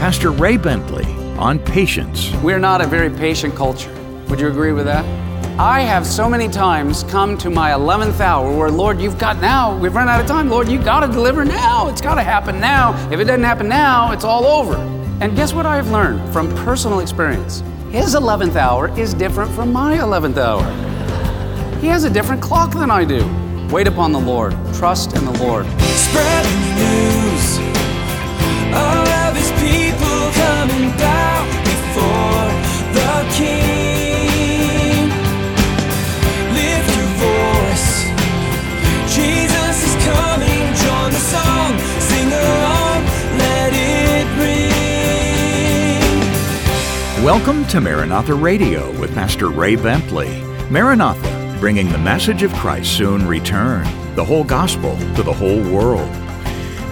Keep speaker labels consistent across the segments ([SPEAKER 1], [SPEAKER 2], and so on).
[SPEAKER 1] Pastor Ray Bentley on patience.
[SPEAKER 2] We're not a very patient culture. Would you agree with that? I have so many times come to my 11th hour where, Lord, you've got now, we've run out of time. Lord, you've got to deliver now. It's got to happen now. If it doesn't happen now, it's all over. And guess what I've learned from personal experience? His 11th hour is different from my 11th hour. He has a different clock than I do. Wait upon the Lord, trust in the Lord.
[SPEAKER 3] Spread the news. All
[SPEAKER 1] Welcome to Maranatha Radio with Pastor Ray Bentley. Maranatha, bringing the message of Christ's soon return, the whole gospel to the whole world.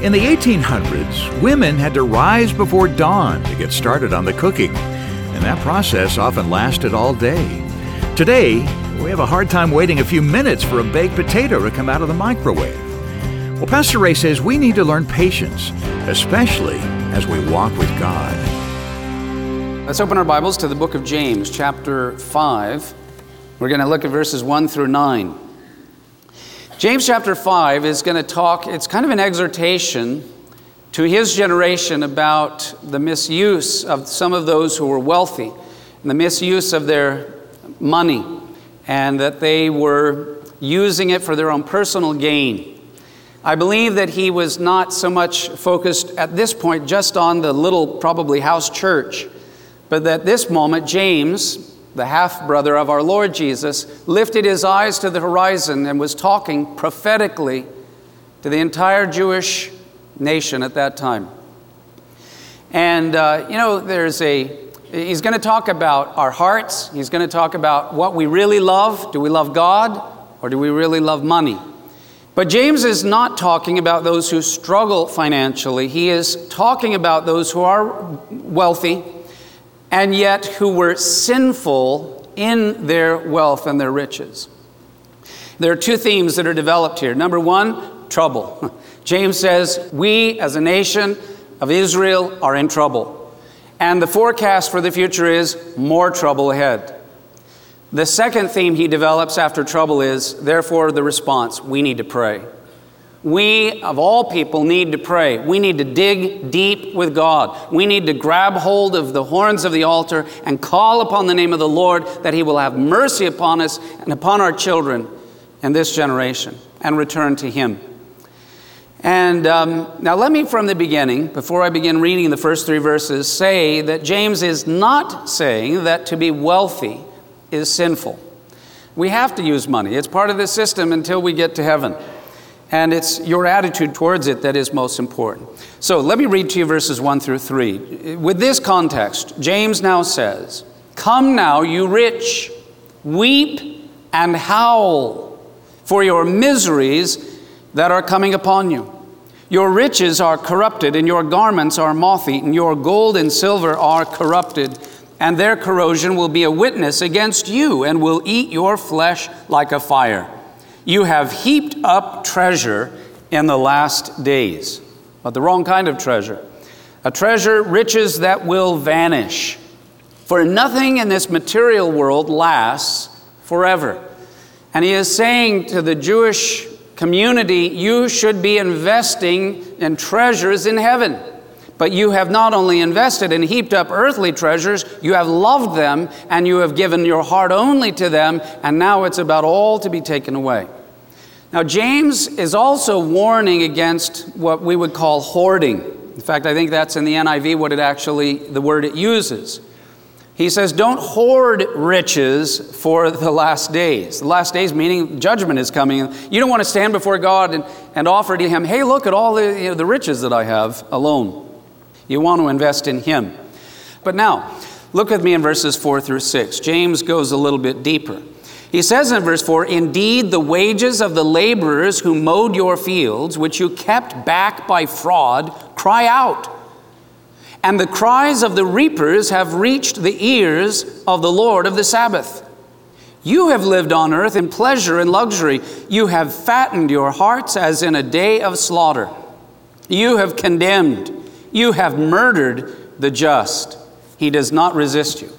[SPEAKER 1] In the 1800s, women had to rise before dawn to get started on the cooking, and that process often lasted all day. Today, we have a hard time waiting a few minutes for a baked potato to come out of the microwave. Well, Pastor Ray says we need to learn patience, especially as we walk with God.
[SPEAKER 2] Let's open our Bibles to the book of James, chapter 5. We're going to look at verses 1 through 9. James chapter 5 is going to talk, it's kind of an exhortation to his generation about the misuse of some of those who were wealthy, and the misuse of their money, and that they were using it for their own personal gain. I believe that he was not so much focused at this point just on the little, probably house church, but that this moment, James, the half brother of our Lord Jesus, lifted his eyes to the horizon and was talking prophetically to the entire Jewish nation at that time. And, uh, you know, there's a, he's going to talk about our hearts. He's going to talk about what we really love. Do we love God or do we really love money? But James is not talking about those who struggle financially. He is talking about those who are wealthy and yet who were sinful in their wealth and their riches. There are two themes that are developed here. Number one, trouble. James says, We as a nation of Israel are in trouble. And the forecast for the future is more trouble ahead. The second theme he develops after trouble is, therefore, the response we need to pray. We, of all people, need to pray. We need to dig deep with God. We need to grab hold of the horns of the altar and call upon the name of the Lord that He will have mercy upon us and upon our children in this generation and return to Him. And um, now, let me from the beginning, before I begin reading the first three verses, say that James is not saying that to be wealthy is sinful. We have to use money, it's part of the system until we get to heaven. And it's your attitude towards it that is most important. So let me read to you verses 1 through 3. With this context, James now says, Come now, you rich, weep and howl for your miseries that are coming upon you. Your riches are corrupted, and your garments are moth eaten. Your gold and silver are corrupted, and their corrosion will be a witness against you, and will eat your flesh like a fire. You have heaped up treasure in the last days, but the wrong kind of treasure. A treasure, riches that will vanish. For nothing in this material world lasts forever. And he is saying to the Jewish community, you should be investing in treasures in heaven. But you have not only invested and heaped up earthly treasures, you have loved them and you have given your heart only to them, and now it's about all to be taken away. Now, James is also warning against what we would call hoarding. In fact, I think that's in the NIV what it actually, the word it uses. He says, Don't hoard riches for the last days. The last days, meaning judgment is coming. You don't want to stand before God and, and offer to Him, Hey, look at all the, you know, the riches that I have alone. You want to invest in Him. But now, look with me in verses 4 through 6. James goes a little bit deeper. He says in verse 4 Indeed, the wages of the laborers who mowed your fields, which you kept back by fraud, cry out. And the cries of the reapers have reached the ears of the Lord of the Sabbath. You have lived on earth in pleasure and luxury. You have fattened your hearts as in a day of slaughter. You have condemned. You have murdered. the just. He does not resist you.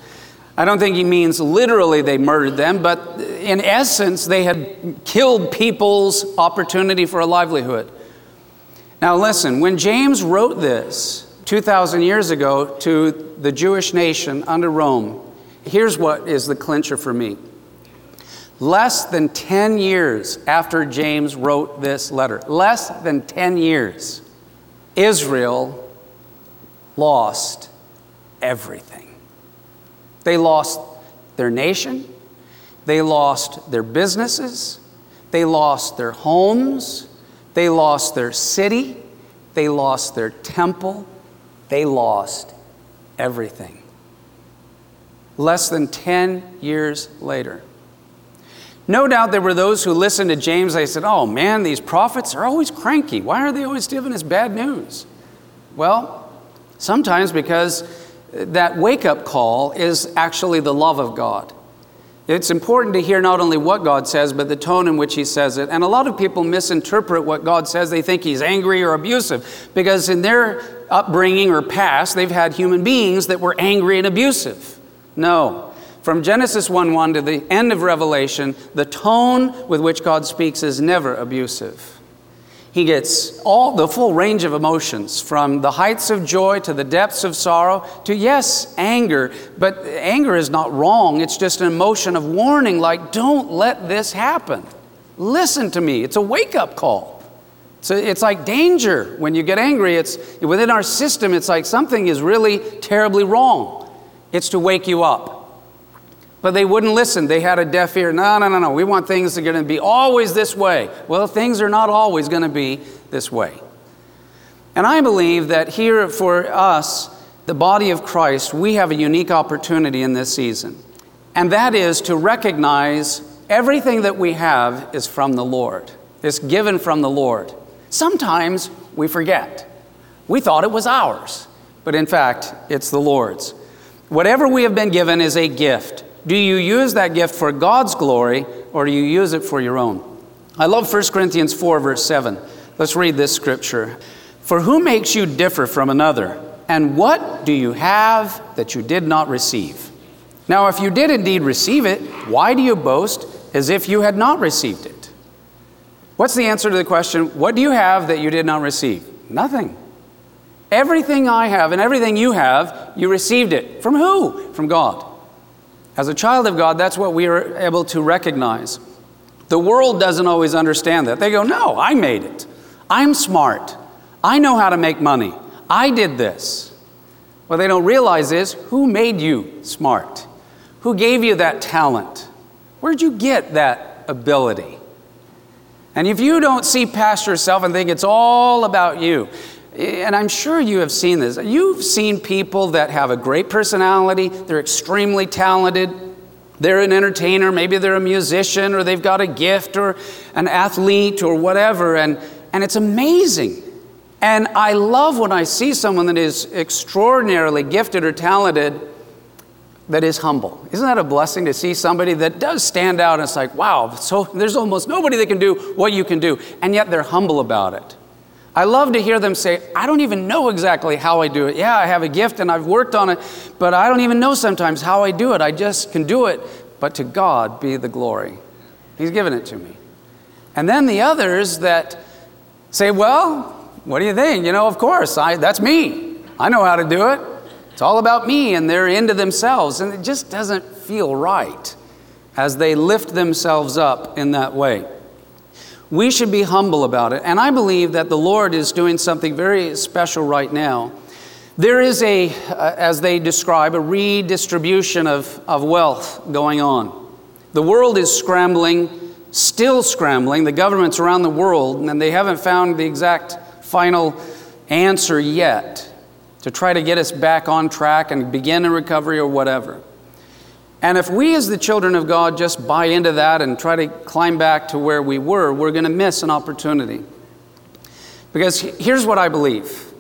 [SPEAKER 2] I don't think he means literally they murdered them, but in essence, they had killed people's opportunity for a livelihood. Now, listen, when James wrote this 2,000 years ago to the Jewish nation under Rome, here's what is the clincher for me. Less than 10 years after James wrote this letter, less than 10 years, Israel lost everything. They lost their nation, they lost their businesses, they lost their homes, they lost their city, they lost their temple, they lost everything. Less than 10 years later. No doubt there were those who listened to James. They said, Oh man, these prophets are always cranky. Why are they always giving us bad news? Well, sometimes because that wake up call is actually the love of God. It's important to hear not only what God says, but the tone in which He says it. And a lot of people misinterpret what God says. They think He's angry or abusive because in their upbringing or past, they've had human beings that were angry and abusive. No. From Genesis 1 1 to the end of Revelation, the tone with which God speaks is never abusive. He gets all the full range of emotions from the heights of joy to the depths of sorrow to, yes, anger. But anger is not wrong. It's just an emotion of warning, like, don't let this happen. Listen to me. It's a wake up call. So it's like danger when you get angry. It's within our system, it's like something is really terribly wrong. It's to wake you up. But they wouldn't listen. They had a deaf ear. No, no, no, no. We want things that are going to be always this way. Well, things are not always going to be this way. And I believe that here for us, the body of Christ, we have a unique opportunity in this season. And that is to recognize everything that we have is from the Lord, it's given from the Lord. Sometimes we forget. We thought it was ours, but in fact, it's the Lord's. Whatever we have been given is a gift. Do you use that gift for God's glory or do you use it for your own? I love 1 Corinthians 4, verse 7. Let's read this scripture. For who makes you differ from another? And what do you have that you did not receive? Now, if you did indeed receive it, why do you boast as if you had not received it? What's the answer to the question, what do you have that you did not receive? Nothing. Everything I have and everything you have, you received it. From who? From God. As a child of God, that's what we are able to recognize. The world doesn't always understand that. They go, No, I made it. I'm smart. I know how to make money. I did this. What they don't realize is who made you smart? Who gave you that talent? Where'd you get that ability? And if you don't see past yourself and think it's all about you, and I'm sure you have seen this. You've seen people that have a great personality, they're extremely talented, they're an entertainer, maybe they're a musician, or they've got a gift, or an athlete, or whatever, and, and it's amazing. And I love when I see someone that is extraordinarily gifted or talented that is humble. Isn't that a blessing to see somebody that does stand out and it's like, wow, so there's almost nobody that can do what you can do, and yet they're humble about it. I love to hear them say, I don't even know exactly how I do it. Yeah, I have a gift and I've worked on it, but I don't even know sometimes how I do it. I just can do it. But to God be the glory. He's given it to me. And then the others that say, Well, what do you think? You know, of course, I, that's me. I know how to do it. It's all about me, and they're into themselves. And it just doesn't feel right as they lift themselves up in that way. We should be humble about it. And I believe that the Lord is doing something very special right now. There is a, uh, as they describe, a redistribution of, of wealth going on. The world is scrambling, still scrambling. The governments around the world, and they haven't found the exact final answer yet to try to get us back on track and begin a recovery or whatever. And if we, as the children of God, just buy into that and try to climb back to where we were, we're going to miss an opportunity. Because here's what I believe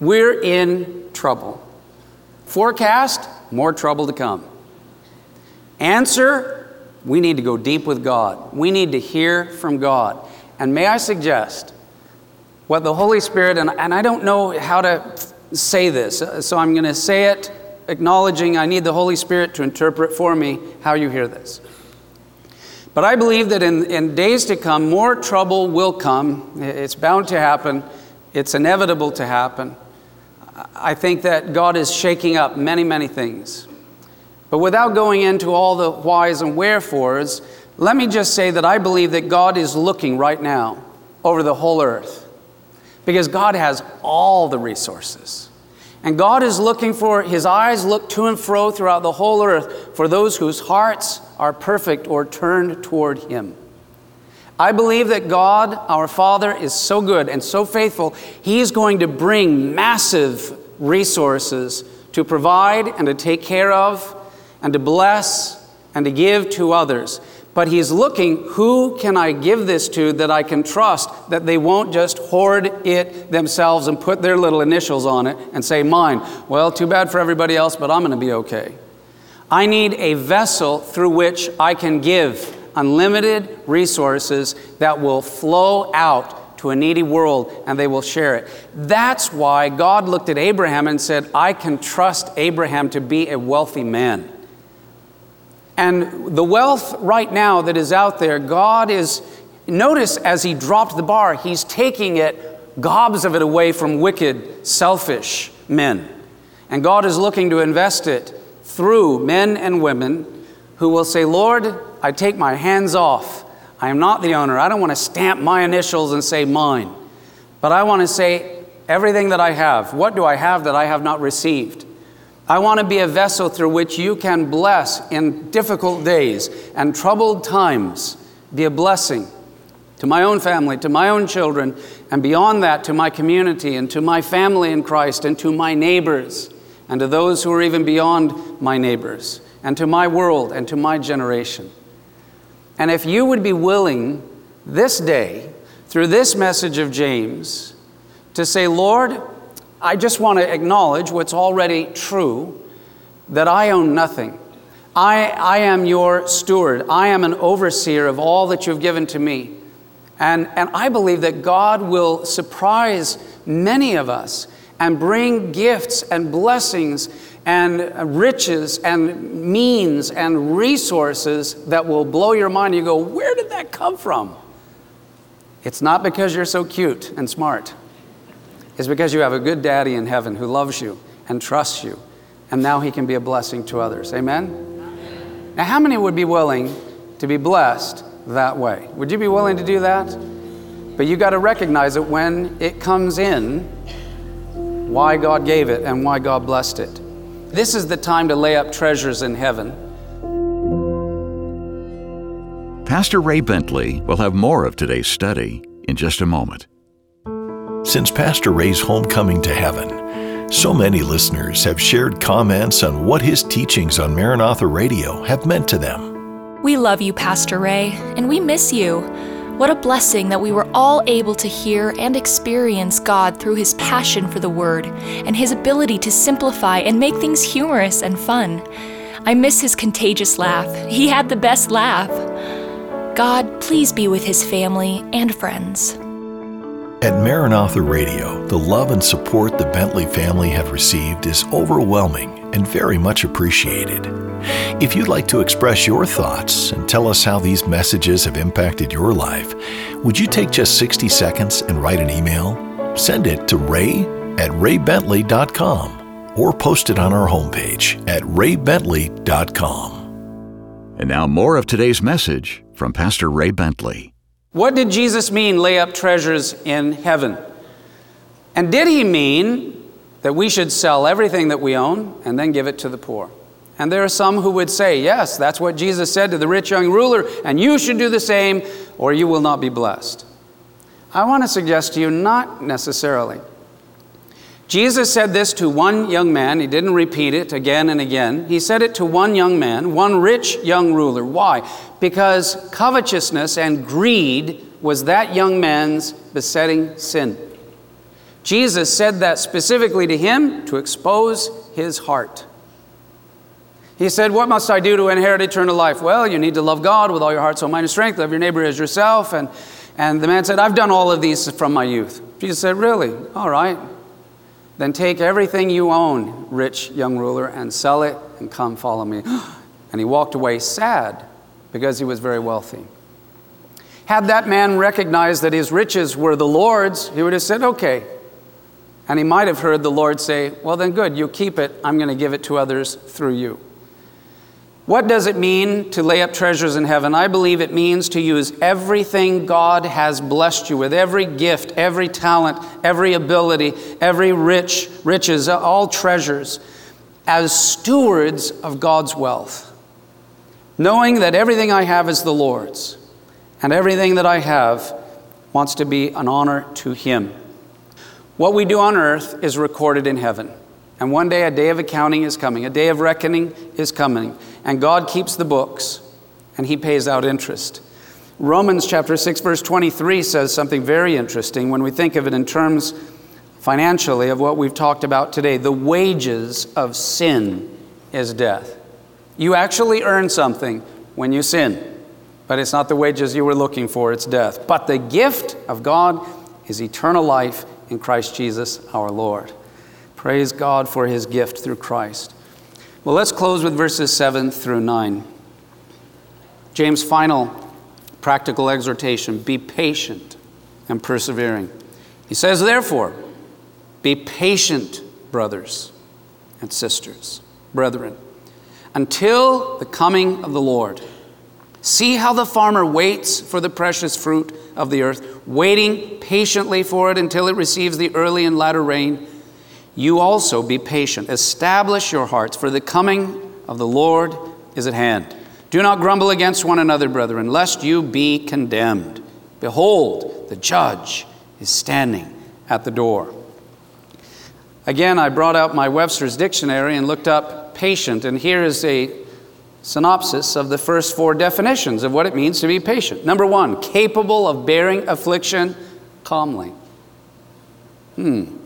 [SPEAKER 2] we're in trouble. Forecast, more trouble to come. Answer, we need to go deep with God. We need to hear from God. And may I suggest what the Holy Spirit, and, and I don't know how to say this. Uh, So I'm going to say it acknowledging I need the Holy Spirit to interpret for me how you hear this. But I believe that in, in days to come, more trouble will come. It's bound to happen, it's inevitable to happen. I think that God is shaking up many, many things. But without going into all the whys and wherefores, let me just say that I believe that God is looking right now over the whole earth because God has all the resources. And God is looking for, his eyes look to and fro throughout the whole earth for those whose hearts are perfect or turned toward him. I believe that God, our Father, is so good and so faithful, He's going to bring massive resources to provide and to take care of and to bless and to give to others. But He's looking, who can I give this to that I can trust that they won't just hoard it themselves and put their little initials on it and say, mine. Well, too bad for everybody else, but I'm going to be okay. I need a vessel through which I can give unlimited resources that will flow out to a needy world and they will share it. That's why God looked at Abraham and said, I can trust Abraham to be a wealthy man. And the wealth right now that is out there, God is, notice as He dropped the bar, He's taking it, gobs of it away from wicked, selfish men. And God is looking to invest it through men and women who will say, Lord, I take my hands off. I am not the owner. I don't want to stamp my initials and say mine. But I want to say everything that I have. What do I have that I have not received? I want to be a vessel through which you can bless in difficult days and troubled times. Be a blessing to my own family, to my own children, and beyond that, to my community and to my family in Christ and to my neighbors and to those who are even beyond my neighbors and to my world and to my generation. And if you would be willing this day, through this message of James, to say, Lord, I just want to acknowledge what's already true that I own nothing. I, I am your steward. I am an overseer of all that you've given to me. And, and I believe that God will surprise many of us and bring gifts and blessings and riches and means and resources that will blow your mind. You go, where did that come from? It's not because you're so cute and smart. It's because you have a good daddy in heaven who loves you and trusts you, and now he can be a blessing to others. Amen? Now, how many would be willing to be blessed that way? Would you be willing to do that? But you got to recognize it when it comes in, why God gave it and why God blessed it. This is the time to lay up treasures in heaven.
[SPEAKER 1] Pastor Ray Bentley will have more of today's study in just a moment.
[SPEAKER 4] Since Pastor Ray's homecoming to heaven, so many listeners have shared comments on what his teachings on Maranatha Radio have meant to them.
[SPEAKER 5] We love you, Pastor Ray, and we miss you. What a blessing that we were all able to hear and experience God through his passion for the Word and his ability to simplify and make things humorous and fun. I miss his contagious laugh. He had the best laugh. God, please be with his family and friends.
[SPEAKER 4] At Maranatha Radio, the love and support the Bentley family have received is overwhelming and very much appreciated. If you'd like to express your thoughts and tell us how these messages have impacted your life, would you take just 60 seconds and write an email? Send it to ray at raybentley.com or post it on our homepage at raybentley.com.
[SPEAKER 1] And now, more of today's message from Pastor Ray Bentley.
[SPEAKER 2] What did Jesus mean, lay up treasures in heaven? And did he mean that we should sell everything that we own and then give it to the poor? And there are some who would say, yes, that's what Jesus said to the rich young ruler, and you should do the same, or you will not be blessed. I want to suggest to you, not necessarily. Jesus said this to one young man. He didn't repeat it again and again. He said it to one young man, one rich young ruler. Why? Because covetousness and greed was that young man's besetting sin. Jesus said that specifically to him to expose his heart. He said, What must I do to inherit eternal life? Well, you need to love God with all your heart, soul, mind, and strength. Love your neighbor as yourself. And, and the man said, I've done all of these from my youth. Jesus said, Really? All right. Then take everything you own, rich young ruler, and sell it and come follow me. And he walked away sad because he was very wealthy. Had that man recognized that his riches were the Lord's, he would have said, Okay. And he might have heard the Lord say, Well, then good, you keep it. I'm going to give it to others through you. What does it mean to lay up treasures in heaven? I believe it means to use everything God has blessed you with, every gift, every talent, every ability, every rich riches, all treasures, as stewards of God's wealth. Knowing that everything I have is the Lord's, and everything that I have wants to be an honor to Him. What we do on earth is recorded in heaven. And one day a day of accounting is coming, a day of reckoning is coming, and God keeps the books and He pays out interest. Romans chapter 6, verse 23 says something very interesting when we think of it in terms financially of what we've talked about today. The wages of sin is death. You actually earn something when you sin, but it's not the wages you were looking for, it's death. But the gift of God is eternal life in Christ Jesus our Lord. Praise God for his gift through Christ. Well, let's close with verses 7 through 9. James' final practical exhortation be patient and persevering. He says, therefore, be patient, brothers and sisters, brethren, until the coming of the Lord. See how the farmer waits for the precious fruit of the earth, waiting patiently for it until it receives the early and latter rain. You also be patient. Establish your hearts, for the coming of the Lord is at hand. Do not grumble against one another, brethren, lest you be condemned. Behold, the judge is standing at the door. Again, I brought out my Webster's dictionary and looked up patient, and here is a synopsis of the first four definitions of what it means to be patient. Number one, capable of bearing affliction calmly. Hmm.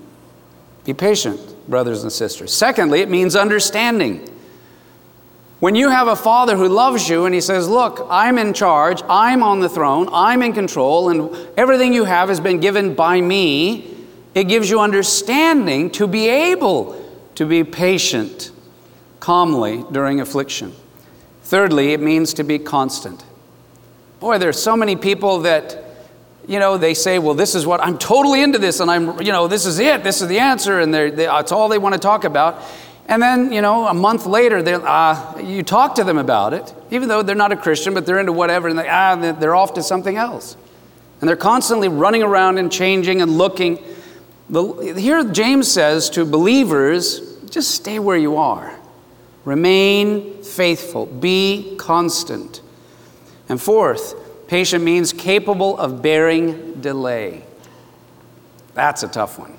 [SPEAKER 2] Be patient, brothers and sisters. Secondly, it means understanding. When you have a father who loves you and he says, Look, I'm in charge, I'm on the throne, I'm in control, and everything you have has been given by me, it gives you understanding to be able to be patient calmly during affliction. Thirdly, it means to be constant. Boy, there's so many people that you know, they say, well, this is what I'm totally into this, and I'm, you know, this is it, this is the answer, and they, that's all they want to talk about. And then, you know, a month later, uh, you talk to them about it, even though they're not a Christian, but they're into whatever, and they, ah, they're off to something else. And they're constantly running around and changing and looking. The, here, James says to believers, just stay where you are. Remain faithful. Be constant. And fourth, Patient means capable of bearing delay. That's a tough one.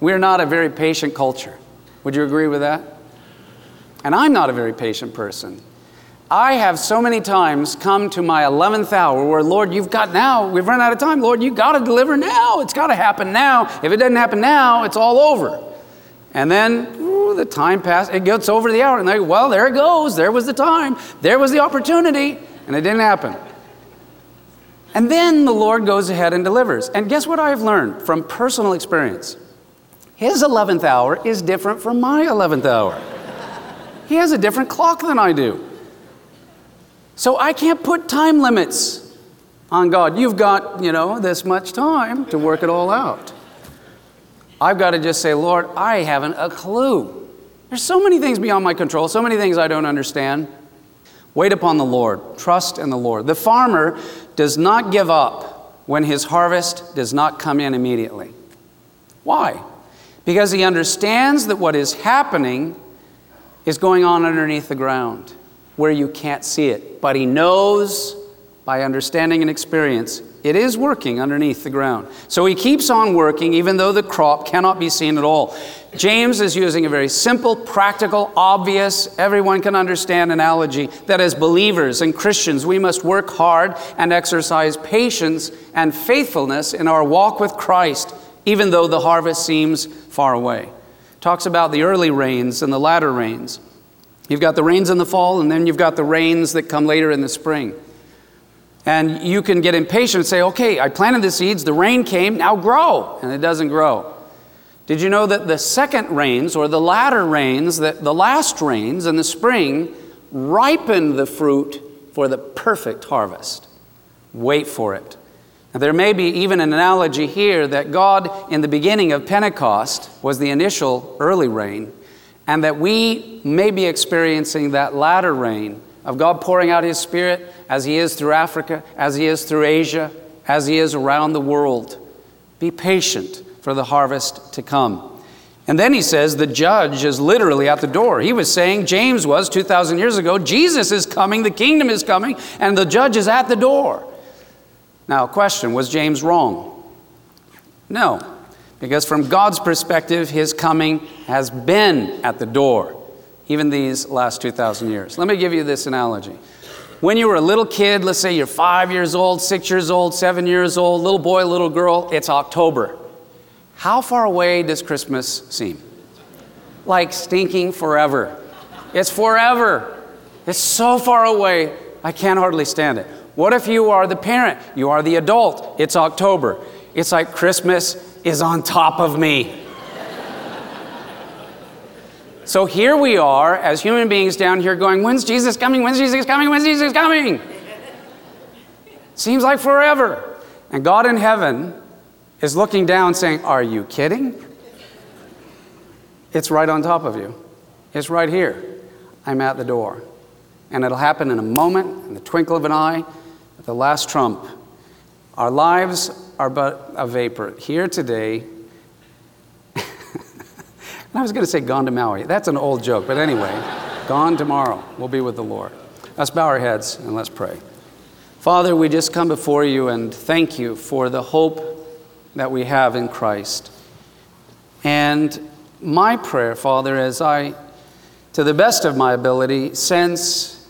[SPEAKER 2] We're not a very patient culture. Would you agree with that? And I'm not a very patient person. I have so many times come to my 11th hour where, Lord, you've got now, we've run out of time. Lord, you've got to deliver now. It's got to happen now. If it doesn't happen now, it's all over. And then ooh, the time passes, it gets over the hour. And they well, there it goes. There was the time. There was the opportunity. And it didn't happen. And then the Lord goes ahead and delivers. And guess what I've learned from personal experience? His 11th hour is different from my 11th hour. he has a different clock than I do. So I can't put time limits on God. You've got, you know, this much time to work it all out. I've got to just say, Lord, I haven't a clue. There's so many things beyond my control, so many things I don't understand. Wait upon the Lord, trust in the Lord. The farmer does not give up when his harvest does not come in immediately. Why? Because he understands that what is happening is going on underneath the ground where you can't see it. But he knows by understanding and experience it is working underneath the ground. So he keeps on working even though the crop cannot be seen at all. James is using a very simple, practical, obvious, everyone can understand analogy that as believers and Christians, we must work hard and exercise patience and faithfulness in our walk with Christ, even though the harvest seems far away. Talks about the early rains and the latter rains. You've got the rains in the fall, and then you've got the rains that come later in the spring. And you can get impatient and say, okay, I planted the seeds, the rain came, now grow. And it doesn't grow. Did you know that the second rains or the latter rains, that the last rains in the spring, ripen the fruit for the perfect harvest? Wait for it. Now, there may be even an analogy here that God, in the beginning of Pentecost, was the initial early rain, and that we may be experiencing that latter rain of God pouring out His Spirit as He is through Africa, as He is through Asia, as He is around the world. Be patient for the harvest to come. And then he says the judge is literally at the door. He was saying, James was 2,000 years ago, Jesus is coming, the kingdom is coming, and the judge is at the door. Now, question was James wrong? No, because from God's perspective, his coming has been at the door, even these last 2,000 years. Let me give you this analogy. When you were a little kid, let's say you're five years old, six years old, seven years old, little boy, little girl, it's October. How far away does Christmas seem? Like stinking forever. It's forever. It's so far away, I can't hardly stand it. What if you are the parent? You are the adult. It's October. It's like Christmas is on top of me. So here we are as human beings down here going, When's Jesus coming? When's Jesus coming? When's Jesus coming? Seems like forever. And God in heaven is looking down saying, Are you kidding? It's right on top of you. It's right here. I'm at the door. And it'll happen in a moment, in the twinkle of an eye, at the last trump. Our lives are but a vapor. Here today, I was going to say gone to Maui. That's an old joke, but anyway, gone tomorrow. We'll be with the Lord. Let's bow our heads and let's pray. Father, we just come before you and thank you for the hope that we have in Christ. And my prayer, Father, as I, to the best of my ability, sense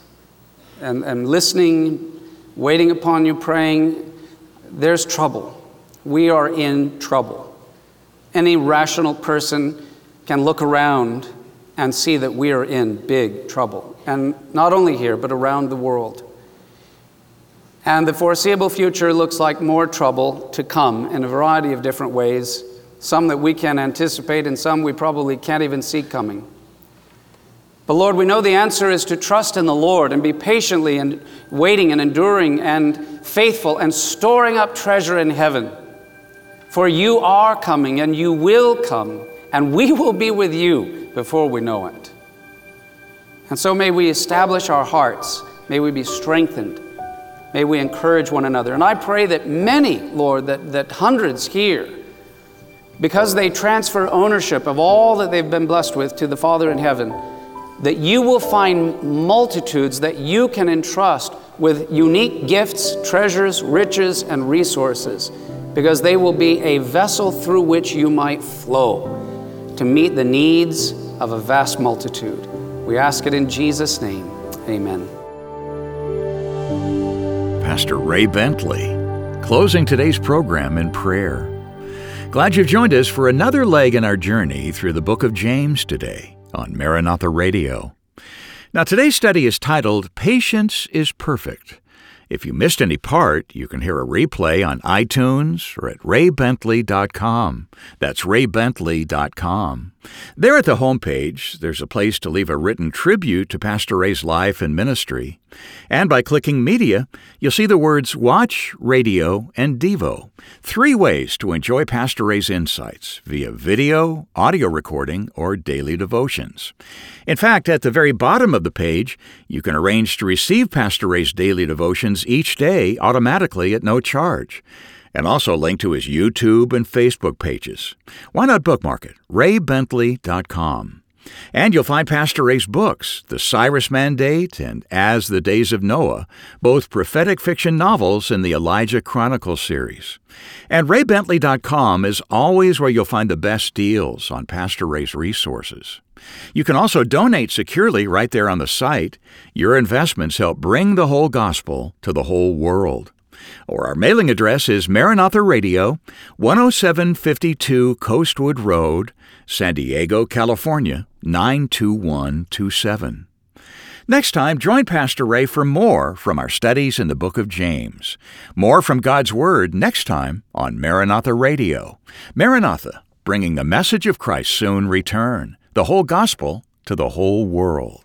[SPEAKER 2] and, and listening, waiting upon you, praying, there's trouble. We are in trouble. Any rational person can look around and see that we are in big trouble. And not only here, but around the world. And the foreseeable future looks like more trouble to come in a variety of different ways, some that we can anticipate and some we probably can't even see coming. But Lord, we know the answer is to trust in the Lord and be patiently and waiting and enduring and faithful and storing up treasure in heaven. For you are coming and you will come, and we will be with you before we know it. And so may we establish our hearts, may we be strengthened May we encourage one another. And I pray that many, Lord, that, that hundreds here, because they transfer ownership of all that they've been blessed with to the Father in heaven, that you will find multitudes that you can entrust with unique gifts, treasures, riches, and resources, because they will be a vessel through which you might flow to meet the needs of a vast multitude. We ask it in Jesus' name. Amen.
[SPEAKER 1] Pastor Ray Bentley, closing today's program in prayer. Glad you've joined us for another leg in our journey through the book of James today on Maranatha Radio. Now, today's study is titled Patience is Perfect. If you missed any part, you can hear a replay on iTunes or at raybentley.com. That's raybentley.com. There at the homepage, there's a place to leave a written tribute to Pastor Ray's life and ministry. And by clicking Media, you'll see the words Watch, Radio, and Devo. Three ways to enjoy Pastor Ray's insights via video, audio recording, or daily devotions. In fact, at the very bottom of the page, you can arrange to receive Pastor Ray's daily devotions each day automatically at no charge and also link to his YouTube and Facebook pages. Why not bookmark it? raybentley.com. And you'll find Pastor Ray's books, The Cyrus Mandate and As the Days of Noah, both prophetic fiction novels in the Elijah Chronicles series. And raybentley.com is always where you'll find the best deals on Pastor Ray's resources. You can also donate securely right there on the site. Your investments help bring the whole gospel to the whole world or our mailing address is Maranatha Radio, 10752 Coastwood Road, San Diego, California, 92127. Next time, join Pastor Ray for more from our studies in the book of James. More from God's Word next time on Maranatha Radio. Maranatha, bringing the message of Christ's soon return, the whole gospel to the whole world.